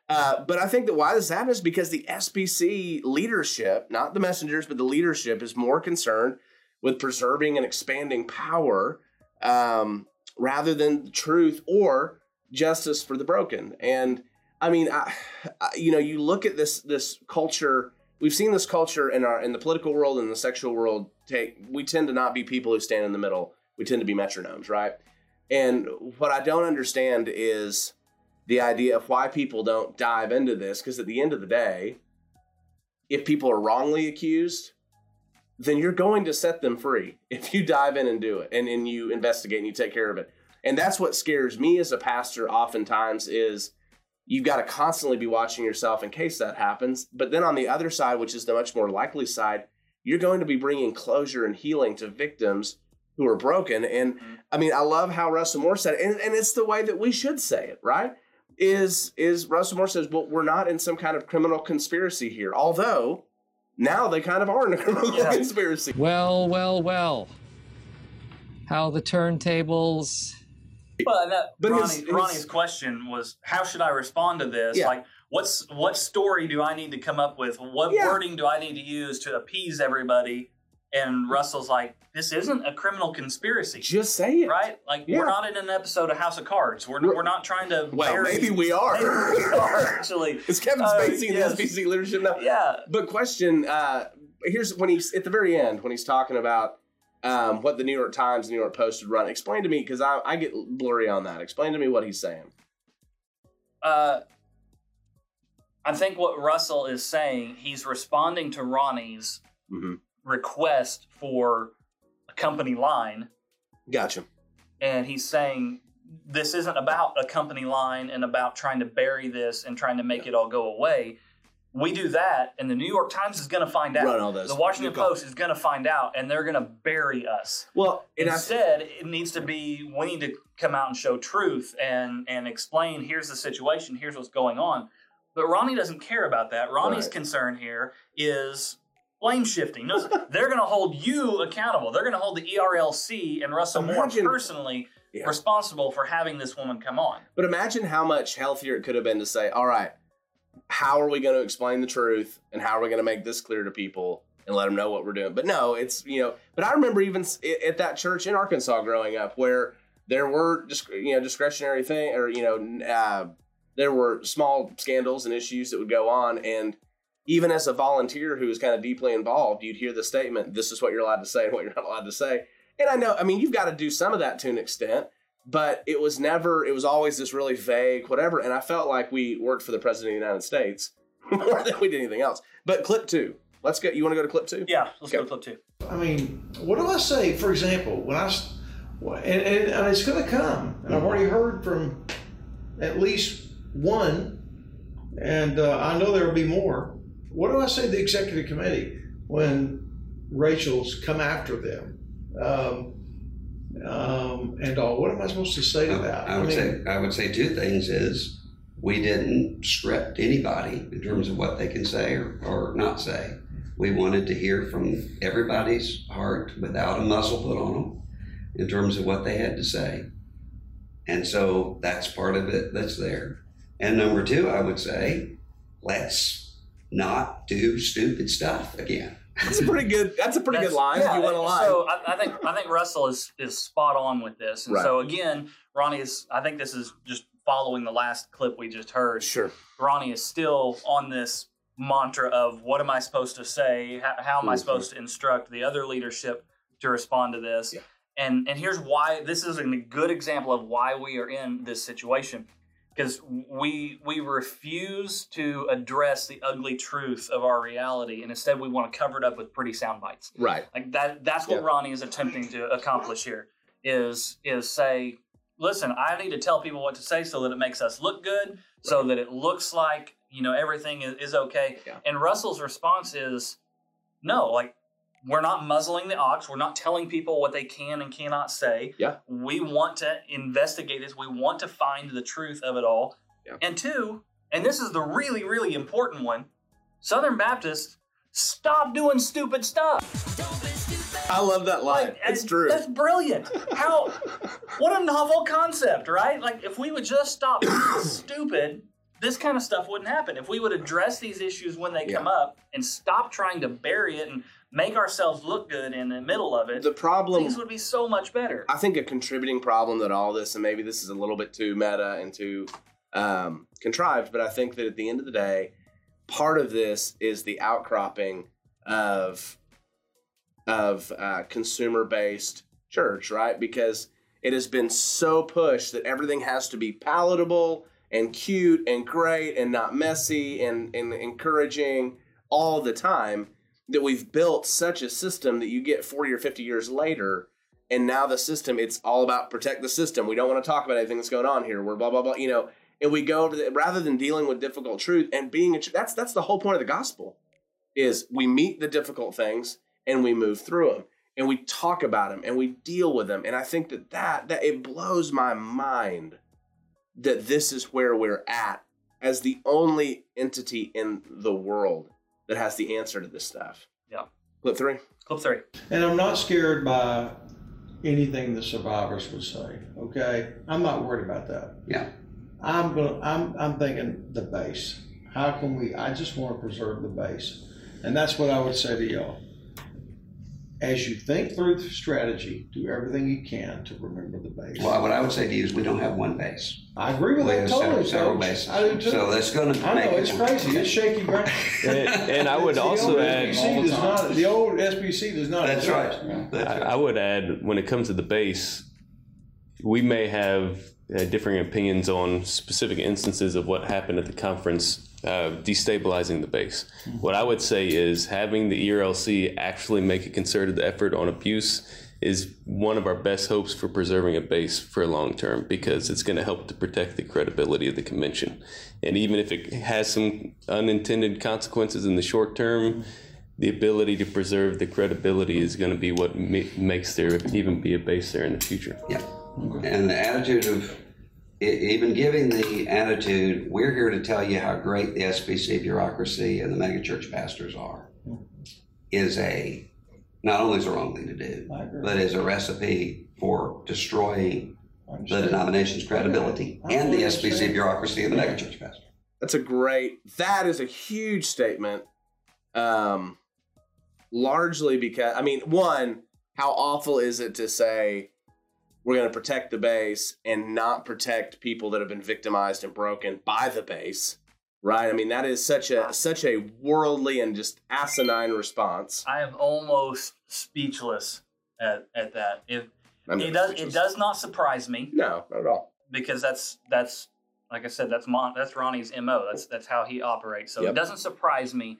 Speaker 3: uh, but I think that why this happens is because the SBC leadership, not the messengers, but the leadership is more concerned with preserving and expanding power um, rather than truth or justice for the broken. And I mean, I, I, you know, you look at this this culture. We've seen this culture in our in the political world and the sexual world. Take we tend to not be people who stand in the middle. We tend to be metronomes, right? And what I don't understand is the idea of why people don't dive into this. Because at the end of the day, if people are wrongly accused, then you're going to set them free if you dive in and do it and, and you investigate and you take care of it. And that's what scares me as a pastor oftentimes is you've got to constantly be watching yourself in case that happens. But then on the other side, which is the much more likely side, you're going to be bringing closure and healing to victims who are broken. And mm-hmm. I mean, I love how Russell Moore said it, and, and it's the way that we should say it, right? Is is Russell Moore says, well, we're not in some kind of criminal conspiracy here. Although now they kind of are in a criminal
Speaker 4: Yeah.
Speaker 3: conspiracy.
Speaker 8: Well, well, well. How the turntables.
Speaker 4: Well, that,
Speaker 3: But
Speaker 4: Ronnie,
Speaker 3: his- his-
Speaker 4: Ronnie's question was, how should I respond to this?
Speaker 3: Yeah.
Speaker 4: Like, what's what story do I need to come up with? What
Speaker 3: Yeah.
Speaker 4: wording do I need to use to appease everybody? And Russell's like, this isn't a criminal conspiracy,
Speaker 3: Just say it.
Speaker 4: right? Like,
Speaker 3: Yeah.
Speaker 4: we're not in an episode of House of Cards. We're,
Speaker 3: We're-
Speaker 4: we're not trying to.
Speaker 3: Well,
Speaker 4: bury-
Speaker 3: maybe we are.
Speaker 4: Maybe we are actually.
Speaker 3: Is Kevin
Speaker 4: Uh,
Speaker 3: Spacey in the SBC leadership now?
Speaker 4: Yeah.
Speaker 3: But question, uh, here's when he's at the very end when he's talking about um, what the New York Times, and New York Post would run. Explain to me because I, I get blurry on that. Explain to me what he's saying.
Speaker 4: Uh, I think what Russell is saying, he's responding to Ronnie's
Speaker 3: hmm
Speaker 4: request for a company line.
Speaker 3: Gotcha.
Speaker 4: and he's saying this isn't about a company line and about trying to bury this and trying to make it all go away. We do that, and the New York Times is going to find out.
Speaker 3: Run all those.
Speaker 4: The Washington Post is going to find out, and they're going to bury us.
Speaker 3: Well, and I,
Speaker 4: Instead, it needs to be we need to come out and show truth and and explain. Here's the situation. Here's what's going on. But Ronnie doesn't care about that. Ronnie's
Speaker 3: Right.
Speaker 4: concern here is blame shifting. No, they're going to hold you accountable. They're going to hold the ERLC and Russell
Speaker 3: Imagine-
Speaker 4: Moore personally
Speaker 3: Yeah.
Speaker 4: responsible for having this woman come on.
Speaker 3: but imagine how much healthier it could have been to say, all right, how are we going to explain the truth and how are we going to make this clear to people and let them know what we're doing? But no, it's, you know, but I remember even at that church in Arkansas growing up where there were just, you know, discretionary thing or, you know, uh, there were small scandals and issues that would go on. And even as a volunteer who was kind of deeply involved, you'd hear the statement, this is what you're allowed to say and what you're not allowed to say. And I know, I mean, you've got to do some of that to an extent, but it was never, it was always this really vague, whatever. And I felt like we worked for the President of the United States more than we did anything else. But clip two, let's go. You want to go to clip two?
Speaker 4: Yeah, let's
Speaker 3: Okay.
Speaker 4: go to clip two.
Speaker 6: I mean, what do I say? For example, when I, s- and, and, and it's going to come, and I've already heard from at least one, and uh, I know there will be more. What do I say to the executive committee when Rachel's come after them? Um, um, and all. What am I supposed to say to that?
Speaker 7: I would say I would say two things is we didn't script anybody in terms of what they can say or, or not say. We wanted to hear from everybody's heart without a muzzle put on them in terms of what they had to say. And so that's part of it that's there. And number two, I would say, let's not do stupid stuff again.
Speaker 3: That's a pretty good, that's a pretty good line.
Speaker 4: yeah,
Speaker 3: you want to lie.
Speaker 4: So I, I think I think Russell is is spot on with this. And
Speaker 3: Right.
Speaker 4: so again, Ronnie is. I think this is just following the last clip we just heard.
Speaker 3: sure.
Speaker 4: Ronnie is still on this mantra of what am I supposed to say? How, how am I
Speaker 3: Mhm.
Speaker 4: supposed to instruct the other leadership to respond to this?
Speaker 3: Yeah.
Speaker 4: And and here's why this is a good example of why we are in this situation. Because we we refuse to address the ugly truth of our reality, and instead we want to cover it up with pretty sound bites.
Speaker 3: Right.
Speaker 4: Like that that's what
Speaker 3: Yeah.
Speaker 4: Ronnie is attempting to accomplish here is is say, listen, I need to tell people what to say so that it makes us look good, so that it looks like, you know, everything is, is okay.
Speaker 3: Yeah.
Speaker 4: And Russell's response is no, like we're not muzzling the ox. We're not telling people what they can and cannot say.
Speaker 3: Yeah.
Speaker 4: We want to investigate this. We want to find the truth of it all.
Speaker 3: Yeah.
Speaker 4: And two, and this is the really, really important one, Southern Baptists, stop doing stupid stuff.
Speaker 3: I love that line.
Speaker 4: Like,
Speaker 3: it's true.
Speaker 4: That's brilliant. How? what a novel concept, right? Like, if we would just stop being stupid, this kind of stuff wouldn't happen. If we would address these issues when they come up and stop trying to bury it and make ourselves look good in the middle of it,
Speaker 3: The problem,
Speaker 4: things would be so much better.
Speaker 3: I think a contributing problem that all this, and maybe this is a little bit too meta and too um, contrived. But I think that at the end of the day, part of this is the outcropping of of uh, consumer based church, right? Because it has been so pushed that everything has to be palatable and cute and great and not messy and, and encouraging all the time that we've built such a system that you get 40 or 50 years later and now the system it's all about protect the system. We don't want to talk about anything that's going on here. We're blah blah blah you know and we go to the, rather than dealing with difficult truth and being a, that's that's the whole point of the gospel is we meet the difficult things and we move through them and we talk about them and we deal with them and i think that that, that it blows my mind that this is where we're at as the only entity in the world that has the answer to this stuff
Speaker 4: Yeah.
Speaker 3: clip three
Speaker 4: Clip three.
Speaker 6: And I'm not scared by anything the survivors would say. Okay, I'm not worried about that.
Speaker 7: Yeah.
Speaker 6: I'm gonna. I'm. I'm thinking the base. How can we? I just want to preserve the base, and that's what I would say to y'all. As you think through the strategy, do everything you can to remember the base.
Speaker 7: Well, what I would say to you is we don't have one base.
Speaker 6: I agree with
Speaker 7: We
Speaker 6: that
Speaker 7: have
Speaker 6: totally.
Speaker 7: several, several
Speaker 6: Coach.
Speaker 7: bases.
Speaker 6: I do too.
Speaker 7: So that's going to
Speaker 6: I
Speaker 7: make
Speaker 6: know
Speaker 7: it
Speaker 6: it's crazy. It's shaky ground.
Speaker 9: And, and I would also add,
Speaker 6: SBC does not. The old SBC does not.
Speaker 7: That's
Speaker 6: exist.
Speaker 7: right. That's
Speaker 9: I,
Speaker 7: right.
Speaker 9: I would add, when it comes to the base, we may have uh, differing opinions on specific instances of what happened at the conference uh, destabilizing the base. What I would say is having the ERLC actually make a concerted effort on abuse is one of our best hopes for preserving a base for long term because it's going to help to protect the credibility of the convention. And even if it has some unintended consequences in the short term, the ability to preserve the credibility is going to be what ma- makes there even be a base there in the future.
Speaker 7: Yeah. And the attitude of even giving the attitude, we're here to tell you how great the SBC bureaucracy and the megachurch pastors are, is a not only is the wrong thing to do, but is a recipe for destroying the denomination's credibility and the
Speaker 6: fully
Speaker 7: SBC bureaucracy and the megachurch pastor.
Speaker 3: That's a great. That is a huge statement. Um, largely because I mean, one, how awful is it to say we're going to protect the base and not protect people that have been victimized and broken by the base, right? I mean, that is such a such a worldly and just asinine response.
Speaker 4: I am almost speechless at, at that. It, it does it does not surprise me
Speaker 3: No, not at all.
Speaker 4: because that's that's like I said that's Mon, that's Ronnie's mo. That's that's how he operates. So
Speaker 3: Yep.
Speaker 4: it doesn't surprise me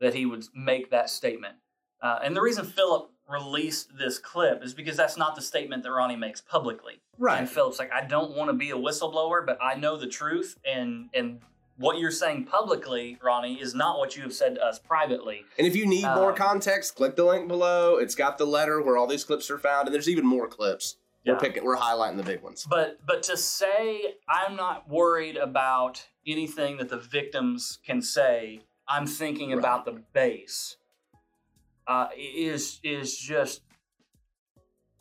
Speaker 4: that he would make that statement. Uh, and the reason Phillip released this clip is because that's not the statement that Ronnie makes publicly.
Speaker 3: Right.
Speaker 4: And Phillip's like, I don't want to be a whistleblower, but I know the truth, and and what you're saying publicly, Ronnie, is not what you have said to us privately.
Speaker 3: And if you need more
Speaker 4: Um,
Speaker 3: context, click the link below. It's got the letter where all these clips are found, and there's even more clips.
Speaker 4: Yeah.
Speaker 3: We're picking, we're highlighting the big ones.
Speaker 4: But but to say I'm not worried about anything that the victims can say, I'm thinking
Speaker 3: Right.
Speaker 4: about the base. Uh, is is just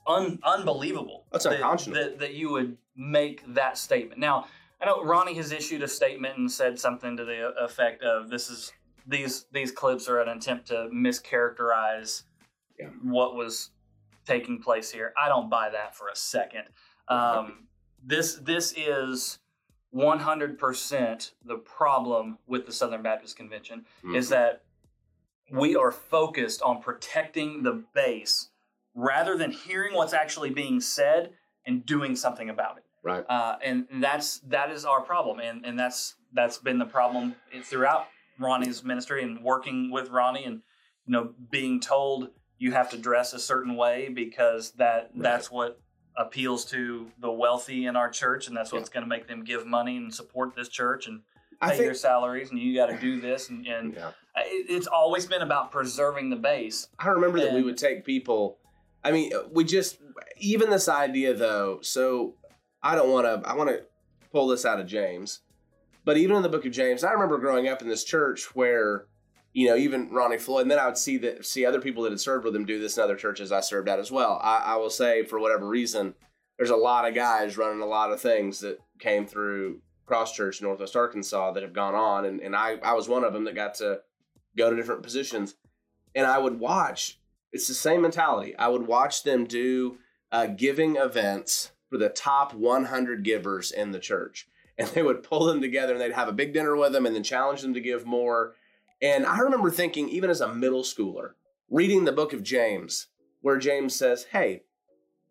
Speaker 4: un, unbelievable.
Speaker 3: That's
Speaker 4: that,
Speaker 3: unconscionable.
Speaker 4: that that you would make that statement. Now I know Ronnie has issued a statement and said something to the effect of this is these these clips are an attempt to mischaracterize
Speaker 3: Yeah.
Speaker 4: what was taking place here. I don't buy that for a second. Um, this this is 100% the problem with the Southern Baptist Convention is
Speaker 3: Mhm.
Speaker 4: that we are focused on protecting the base rather than hearing what's actually being said and doing something about it.
Speaker 3: right.
Speaker 4: Uh, and that's that is our problem, and and that's that's been the problem throughout Ronnie's ministry and working with Ronnie, and you know being told you have to dress a certain way because that that's what appeals to the wealthy in our church, and that's what's going to make them give money and support this church and
Speaker 3: I
Speaker 4: pay
Speaker 3: think
Speaker 4: their salaries, and you got to do this, and, and
Speaker 3: Yeah.
Speaker 4: it, it's always been about preserving the base.
Speaker 3: I remember that we would take people. I mean, uh, we just even this idea though. So I don't want to. I want to pull this out of James, but even in the book of James, I remember growing up in this church where, you know, even Ronnie Floyd, and then I would see that see other people that had served with him do this in other churches I served at as well. I, I will say for whatever reason, there's a lot of guys running a lot of things that came through Cross Church, Northwest Arkansas, that have gone on, and and I I was one of them that got to go to different positions, and I would watch. It's the same mentality. I would watch them do uh, giving events for the top 100 givers in the church. and they would pull them together and they'd have a big dinner with them and then challenge them to give more. And I remember thinking, even as a middle schooler, reading the book of James, where James says, Hey,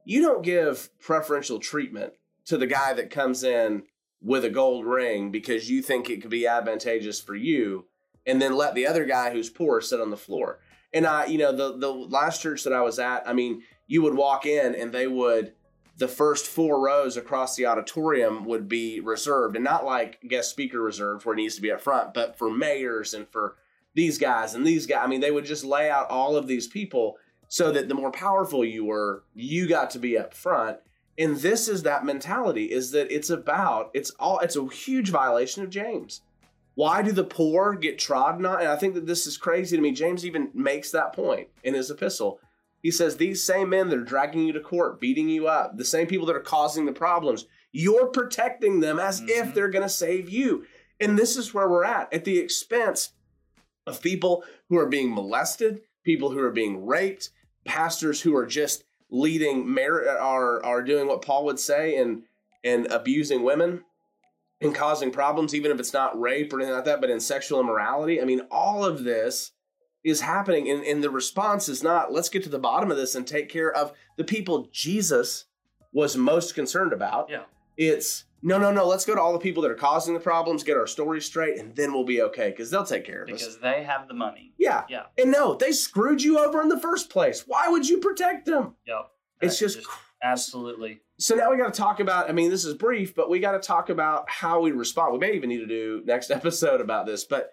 Speaker 3: you don't give preferential treatment to the guy that comes in with a gold ring because you think it could be advantageous for you, and then let the other guy who's poor sit on the floor. And I, you know, the the last church that I was at, I mean, you would walk in and they would the first four rows across the auditorium would be reserved and not like guest speaker reserved where it needs to be up front, but for mayors and for these guys and these guys. I mean, they would just lay out all of these people so that the more powerful you were, you got to be up front. And this is that mentality is that it's about, it's all, it's a huge violation of James. Why do the poor get trodden on? And I think that this is crazy to me. James even makes that point in his epistle. He says, These same men that are dragging you to court, beating you up, the same people that are causing the problems, you're protecting them as mm-hmm. if they're going to save you. And this is where we're at, at the expense of people who are being molested, people who are being raped, pastors who are just leading, merit are, are doing what Paul would say and, and abusing women and causing problems, even if it's not rape or anything like that, but in sexual immorality. I mean, all of this is happening. And, and the response is not, let's get to the bottom of this and take care of the people Jesus was most concerned about.
Speaker 4: Yeah.
Speaker 3: It's no, no, no. Let's go to all the people that are causing the problems, get our story straight, and then we'll be okay because they'll take care of
Speaker 4: because
Speaker 3: us.
Speaker 4: Because they have the money.
Speaker 3: Yeah.
Speaker 4: Yeah.
Speaker 3: And no, they screwed you over in the first place. Why would you protect them?
Speaker 4: Yep.
Speaker 3: It's just, just
Speaker 4: absolutely.
Speaker 3: So now we got to talk about. I mean, this is brief, but we got to talk about how we respond. We may even need to do next episode about this, but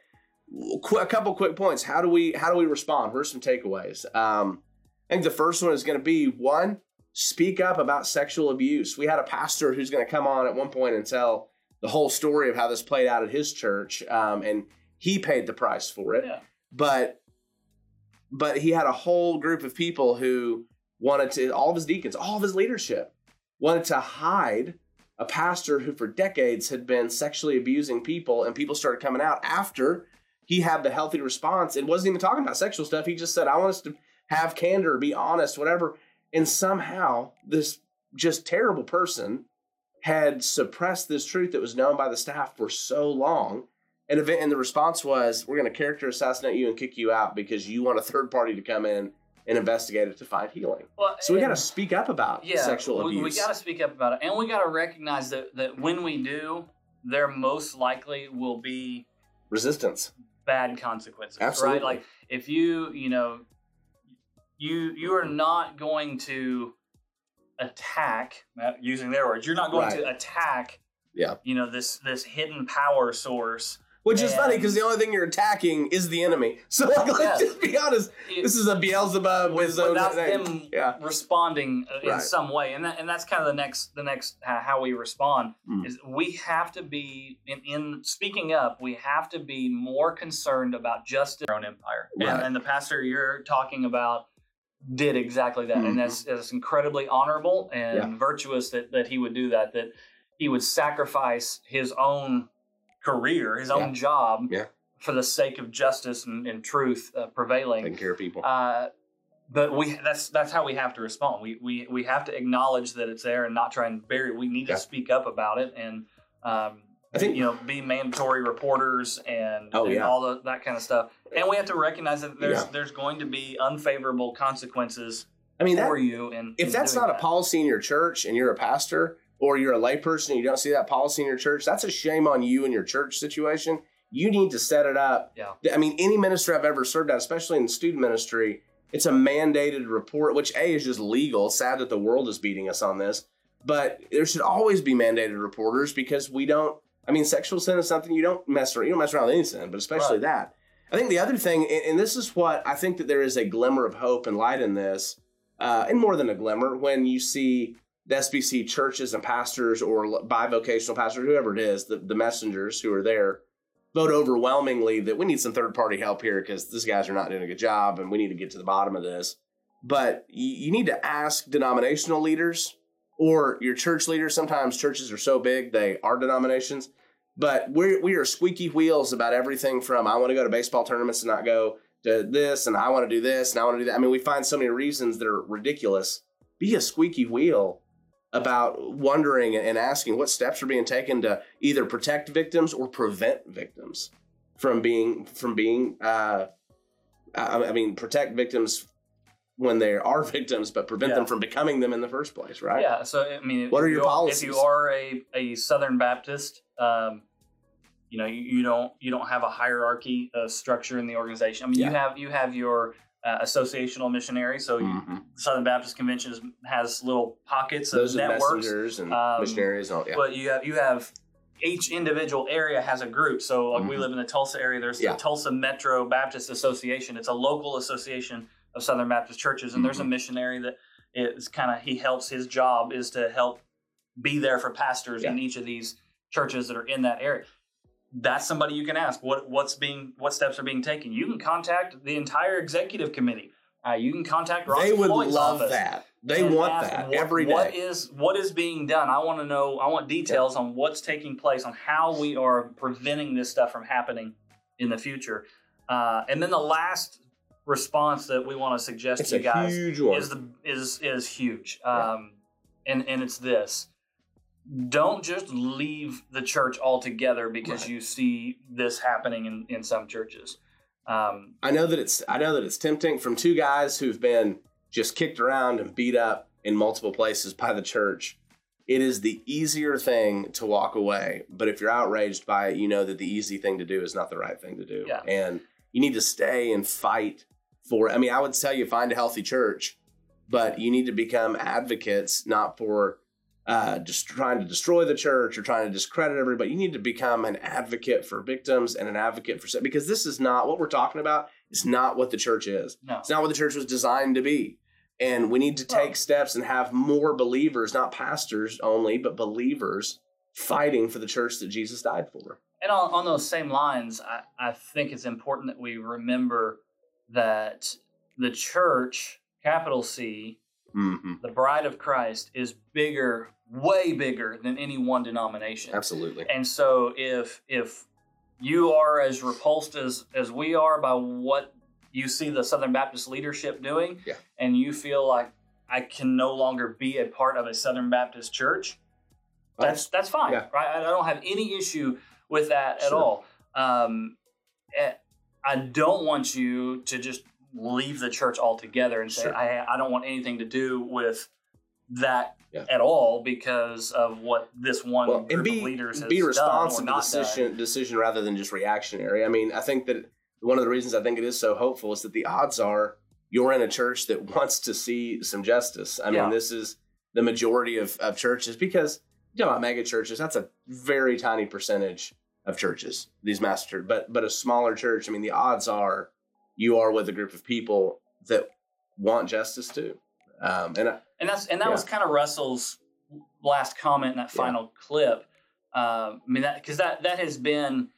Speaker 3: a couple quick points. How do we how do we respond? Here's some takeaways. Um, I think the first one is going to be one: speak up about sexual abuse. We had a pastor who's going to come on at one point and tell the whole story of how this played out at his church, um, and he paid the price for it.
Speaker 4: Yeah.
Speaker 3: But but he had a whole group of people who wanted to all of his deacons, all of his leadership wanted to hide a pastor who for decades had been sexually abusing people and people started coming out after he had the healthy response and wasn't even talking about sexual stuff. He just said, I want us to have candor, be honest, whatever. And somehow this just terrible person had suppressed this truth that was known by the staff for so long. And, event and the response was, we're going to character assassinate you and kick you out because you want a third party to come in and investigate it to find healing.
Speaker 4: Well,
Speaker 3: so we got to speak up about
Speaker 4: yeah,
Speaker 3: sexual abuse.
Speaker 4: We, we got to speak up about it. And we got to recognize that, that when we do, there most likely will be
Speaker 3: resistance
Speaker 4: bad consequences.
Speaker 3: Absolutely.
Speaker 4: Right? Like if you, you know, you you are not going to attack uh, using their words. You're not going
Speaker 3: Right.
Speaker 4: to attack.
Speaker 3: Yeah.
Speaker 4: You know this this hidden power source.
Speaker 3: Which is funny because the only thing you're attacking is the enemy. So like, let's
Speaker 4: Yeah.
Speaker 3: just be honest. This is a Beelzebub with his
Speaker 4: without them
Speaker 3: Yeah.
Speaker 4: responding uh, in
Speaker 3: Right.
Speaker 4: some way, and that and that's kind of the next the next uh, how we respond
Speaker 3: Mm.
Speaker 4: is we have to be in, in speaking up. We have to be more concerned about justice our own empire,
Speaker 3: Right.
Speaker 4: and, and the pastor you're talking about did exactly that,
Speaker 3: Mhm.
Speaker 4: and that's that's incredibly honorable and
Speaker 3: Yeah.
Speaker 4: virtuous that that he would do that. That he would sacrifice his own career, his own job,
Speaker 3: Yeah.
Speaker 4: for the sake of justice and, and truth uh, prevailing.
Speaker 3: Taking care of people.
Speaker 4: Uh, but we that's that's how we have to respond. We we we have to acknowledge that it's there and not try and bury. it. We need
Speaker 3: Yeah.
Speaker 4: to speak up about it and um,
Speaker 3: I think-
Speaker 4: you know be mandatory reporters and,
Speaker 3: Oh,
Speaker 4: and
Speaker 3: yeah.
Speaker 4: all the, that kind of stuff. And we have to recognize that there's
Speaker 3: Yeah.
Speaker 4: there's going to be unfavorable consequences
Speaker 3: I mean, that,
Speaker 4: for you. And
Speaker 3: if that's not a policy in your church and you're a pastor or you're a layperson and you don't see that policy in your church, that's a shame on you and your church situation. You need to set it up.
Speaker 4: Yeah.
Speaker 3: I mean, any ministry I've ever served at, especially in student ministry, it's a mandated report, which A is just legal. Sad that the world is beating us on this, but there should always be mandated reporters because we don't. I mean, sexual sin is something you don't mess around. You don't mess around with any sin, but especially
Speaker 4: Right.
Speaker 3: that. I think the other thing, and this is what I think that there is a glimmer of hope and light in this, uh, and more than a glimmer, when you see the SBC churches and pastors or bivocational pastors, whoever it is, the, the messengers who are there, vote overwhelmingly that we need some third party help here because these guys are not doing a good job and we need to get to the bottom of this. But you, you need to ask denominational leaders or your church leaders. Sometimes churches are so big they are denominations, but we're, we are squeaky wheels about everything from I want to go to baseball tournaments and not go to this, and I want to do this, and I want to do that. I mean, we find so many reasons that are ridiculous. Be a squeaky wheel about wondering and asking what steps are being taken to either protect victims or prevent victims from being from being uh, I, I mean protect victims when they are victims, but prevent
Speaker 4: Yeah.
Speaker 3: them from becoming them in the first place, right?
Speaker 4: Yeah. So I mean,
Speaker 3: What are your
Speaker 4: you
Speaker 3: policies?
Speaker 4: If you are a, a Southern Baptist, um, you know, you, you don't you don't have a hierarchy uh, structure in the organization. I mean, you have you have your uh, associational missionary. So you,
Speaker 3: Mhm.
Speaker 4: Southern Baptist Convention is, has little pockets of
Speaker 3: Those are
Speaker 4: networks.
Speaker 3: messengers and
Speaker 4: um,
Speaker 3: missionaries. And all, yeah.
Speaker 4: But you have you have each individual area has a group. So like we
Speaker 3: Mhm.
Speaker 4: live in the Tulsa area. There's
Speaker 3: Yeah.
Speaker 4: the Tulsa Metro Baptist Association. It's a local association of Southern Baptist churches, and there's a
Speaker 3: Mhm.
Speaker 4: missionary that is kind of he helps. His job is to help be there for pastors in each of these churches that are in that area. That's somebody you can ask what what's being what steps are being taken. You can contact the entire executive committee. Uh, you can contact Ross
Speaker 3: they would love that. They want that
Speaker 4: what-
Speaker 3: every day.
Speaker 4: What is what is being done? I want to know. I want details on what's taking place, on how we are preventing this stuff from happening in the future. Uh, and then the last response that we want to suggest
Speaker 3: It's
Speaker 4: to you guys is the is is huge. Um, and and it's this: don't just leave the church altogether because
Speaker 3: Right.
Speaker 4: you see this happening in in some churches. Um,
Speaker 3: I know that it's I know that it's tempting from two guys who've been just kicked around and beat up in multiple places by the church. It is the easier thing to walk away, but if you're outraged by it, you know that the easy thing to do is not the right thing to do.
Speaker 4: Yeah.
Speaker 3: And you need to stay and fight for I mean, I would tell you find a healthy church, but you need to become advocates not for uh, just trying to destroy the church or trying to discredit everybody. You need to become an advocate for victims and an advocate for because this is not what we're talking about. It's not what the church is.
Speaker 4: no.
Speaker 3: It's not what the church was designed to be. And we need to take
Speaker 4: Well-
Speaker 3: steps and have more believers, not pastors only, but believers fighting for the church that Jesus died for.
Speaker 4: And on, on those same lines, I, I think it's important that we remember that the church, capital C,
Speaker 3: Mm-hmm.
Speaker 4: the bride of Christ, is bigger, way bigger than any one denomination.
Speaker 3: Absolutely.
Speaker 4: And so if if you are as repulsed as as we are by what you see the Southern Baptist leadership doing,
Speaker 3: Yeah.
Speaker 4: and you feel like I can no longer be a part of a Southern Baptist church, that's that's fine,
Speaker 3: Yeah.
Speaker 4: right? I don't have any issue with that at
Speaker 3: Sure.
Speaker 4: all. Um, eh, I don't want you to just leave the church altogether and say
Speaker 3: Sure.
Speaker 4: I I don't want anything to do with that
Speaker 3: Yeah.
Speaker 4: at all because of what this one
Speaker 3: well,
Speaker 4: group
Speaker 3: be
Speaker 4: of leaders has
Speaker 3: be
Speaker 4: done
Speaker 3: responsive
Speaker 4: not
Speaker 3: decision decision rather than just reactionary. I mean, I think that one of the reasons I think it is so hopeful is that the odds are you're in a church that wants to see some justice. I
Speaker 4: Yeah.
Speaker 3: mean, this is the majority of, of churches because you know mega churches, that's a very tiny percentage of churches, these master but but a smaller church, I mean the odds are you are with a group of people that want justice too. Um, and I,
Speaker 4: and that's and that
Speaker 3: Yeah.
Speaker 4: was kind of Russell's last comment in that
Speaker 3: Yeah.
Speaker 4: final clip. Um, I mean that because that that has been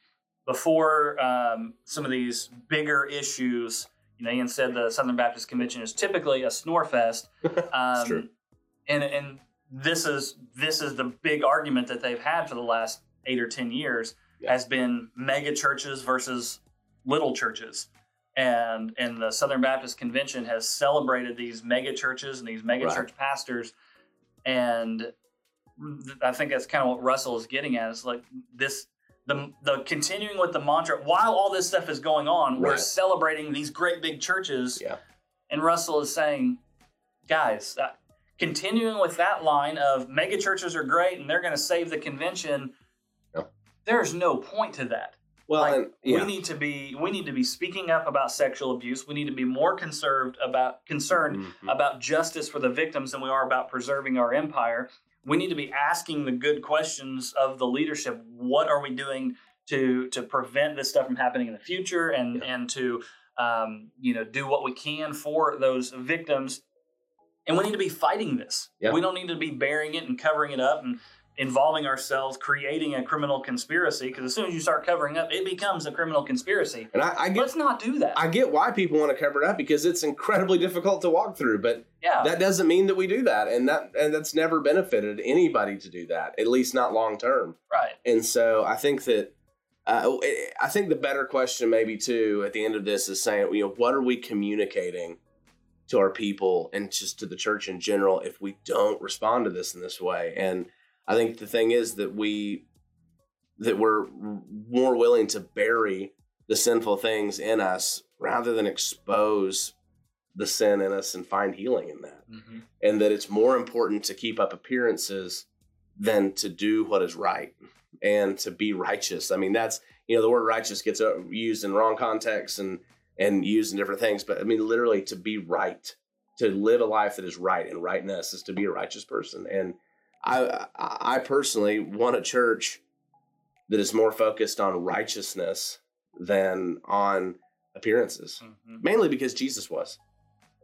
Speaker 4: before um, some of these bigger issues. You know, Ian said the Southern Baptist Convention is typically a snore fest. Um. And and this is this is the big argument that they've had for the last eight or ten years
Speaker 3: Yeah.
Speaker 4: has been mega churches versus little churches. And and the Southern Baptist Convention has celebrated these mega churches and these mega
Speaker 3: Right.
Speaker 4: church pastors. And I think that's kind of what Russell is getting at. Is like this the the continuing with the mantra while all this stuff is going on, we're celebrating these great big churches.
Speaker 3: Yeah.
Speaker 4: And Russell is saying, guys, uh, continuing with that line of mega churches are great and they're going to save the convention. There's no point to that.
Speaker 3: well,
Speaker 4: Like,
Speaker 3: and, yeah.
Speaker 4: We need to be we need to be speaking up about sexual abuse. We need to be more conserved about concerned
Speaker 3: Mhm.
Speaker 4: about justice for the victims than we are about preserving our empire. We need to be asking the good questions of the leadership. What are we doing to to prevent this stuff from happening in the future, and and to um, you know do what we can for those victims. And we need to be fighting this.
Speaker 3: Yeah.
Speaker 4: We don't need to be burying it and covering it up and involving ourselves, creating a criminal conspiracy. Because as soon as you start covering up, it becomes a criminal conspiracy.
Speaker 3: and I, I get
Speaker 4: Let's not do that.
Speaker 3: I get why people want to cover it up because it's incredibly difficult to walk through, but
Speaker 4: yeah.
Speaker 3: that doesn't mean that we do that, and that and that's never benefited anybody to do that, at least not long term.
Speaker 4: right.
Speaker 3: And so I think that uh, I think the better question maybe too at the end of this is saying, you know, what are we communicating to our people and just to the church in general if we don't respond to this in this way. And I think the thing is that we that we're more willing to bury the sinful things in us rather than expose the sin in us and find healing in that.
Speaker 4: Mm-hmm.
Speaker 3: And that it's more important to keep up appearances than to do what is right and to be righteous. I mean, that's, you know, the word righteous gets uh, used in wrong contexts and and used in different things, but I mean literally to be right, to live a life that is right and rightness is to be a righteous person. And I I personally want a church that is more focused on righteousness than on appearances,
Speaker 4: Mm-hmm.
Speaker 3: mainly because Jesus was.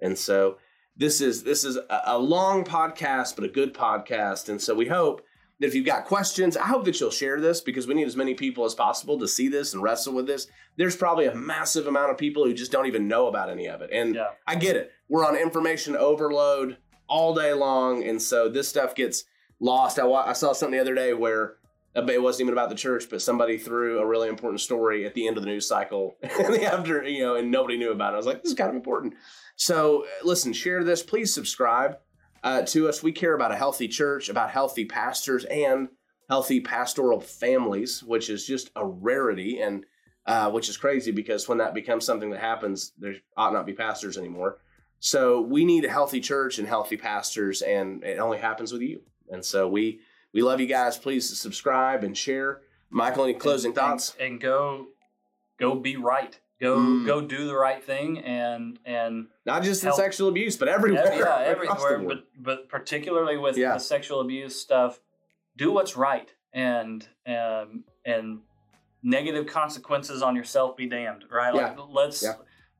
Speaker 3: And so this is this is a, a long podcast, but a good podcast. And so we hope that if you've got questions, I hope that you'll share this because we need as many people as possible to see this and wrestle with this. There's probably a massive amount of people who just don't even know about any of it. And
Speaker 4: Yeah.
Speaker 3: I get it. We're on information overload all day long. And so this stuff gets lost. I, I saw something the other day where it wasn't even about the church, but somebody threw a really important story at the end of the news cycle after, you know, and nobody knew about it. I was like, this is kind of important. So uh, listen, share this. Please subscribe uh, to us. We care about a healthy church, about healthy pastors, and healthy pastoral families, which is just a rarity and uh, which is crazy because when that becomes something that happens, there ought not be pastors anymore. So we need a healthy church and healthy pastors, and it only happens with you. And so we we love you guys. Please subscribe and share. Michael, any closing
Speaker 4: And-
Speaker 3: thoughts?
Speaker 4: And, and go, go be right. Go,
Speaker 3: Mm.
Speaker 4: go do the right thing, and and
Speaker 3: Not just in sexual abuse, but everywhere.
Speaker 4: yeah,
Speaker 3: the
Speaker 4: everywhere. But but particularly with
Speaker 3: Yeah.
Speaker 4: the sexual abuse stuff, do what's right, and um, and negative consequences on yourself be damned. Right? Like let's
Speaker 3: Yeah.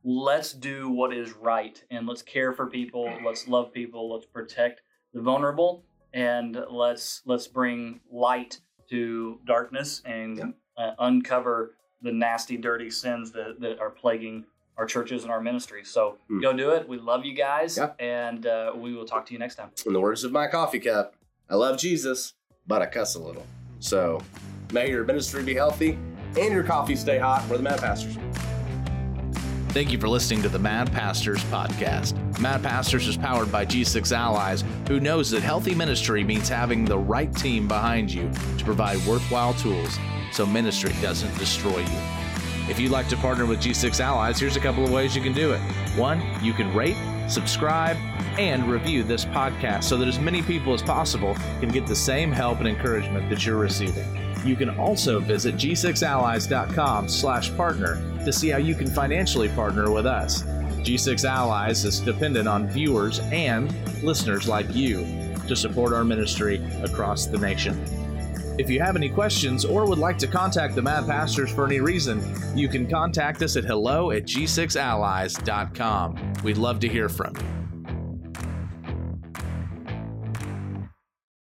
Speaker 4: let's do what is right, and let's care for people. Let's love people. Let's protect the vulnerable, and let's let's bring light to darkness and uh, uncover the nasty, dirty sins that, that are plaguing our churches and our ministries. So
Speaker 3: Hmm.
Speaker 4: go do it. We love you guys,
Speaker 3: Yeah.
Speaker 4: and uh, we will talk to you next time.
Speaker 3: In the words of my coffee cup, I love Jesus, but I cuss a little. So may your ministry be healthy and your coffee stay hot. We're the Mad Pastors.
Speaker 2: Thank you for listening to the Mad Pastors podcast. Mad Pastors is powered by G6 Allies, who knows that healthy ministry means having the right team behind you to provide worthwhile tools so ministry doesn't destroy you. If you'd like to partner with G6 Allies, here's a couple of ways you can do it. One, you can rate, subscribe, and review this podcast so that as many people as possible can get the same help and encouragement that you're receiving. You can also visit g6allies.com slash partner to see how you can financially partner with us. G6 Allies is dependent on viewers and listeners like you to support our ministry across the nation. If you have any questions or would like to contact the Mad Pastors for any reason, you can contact us at hello at g6allies.com. We'd love to hear from you.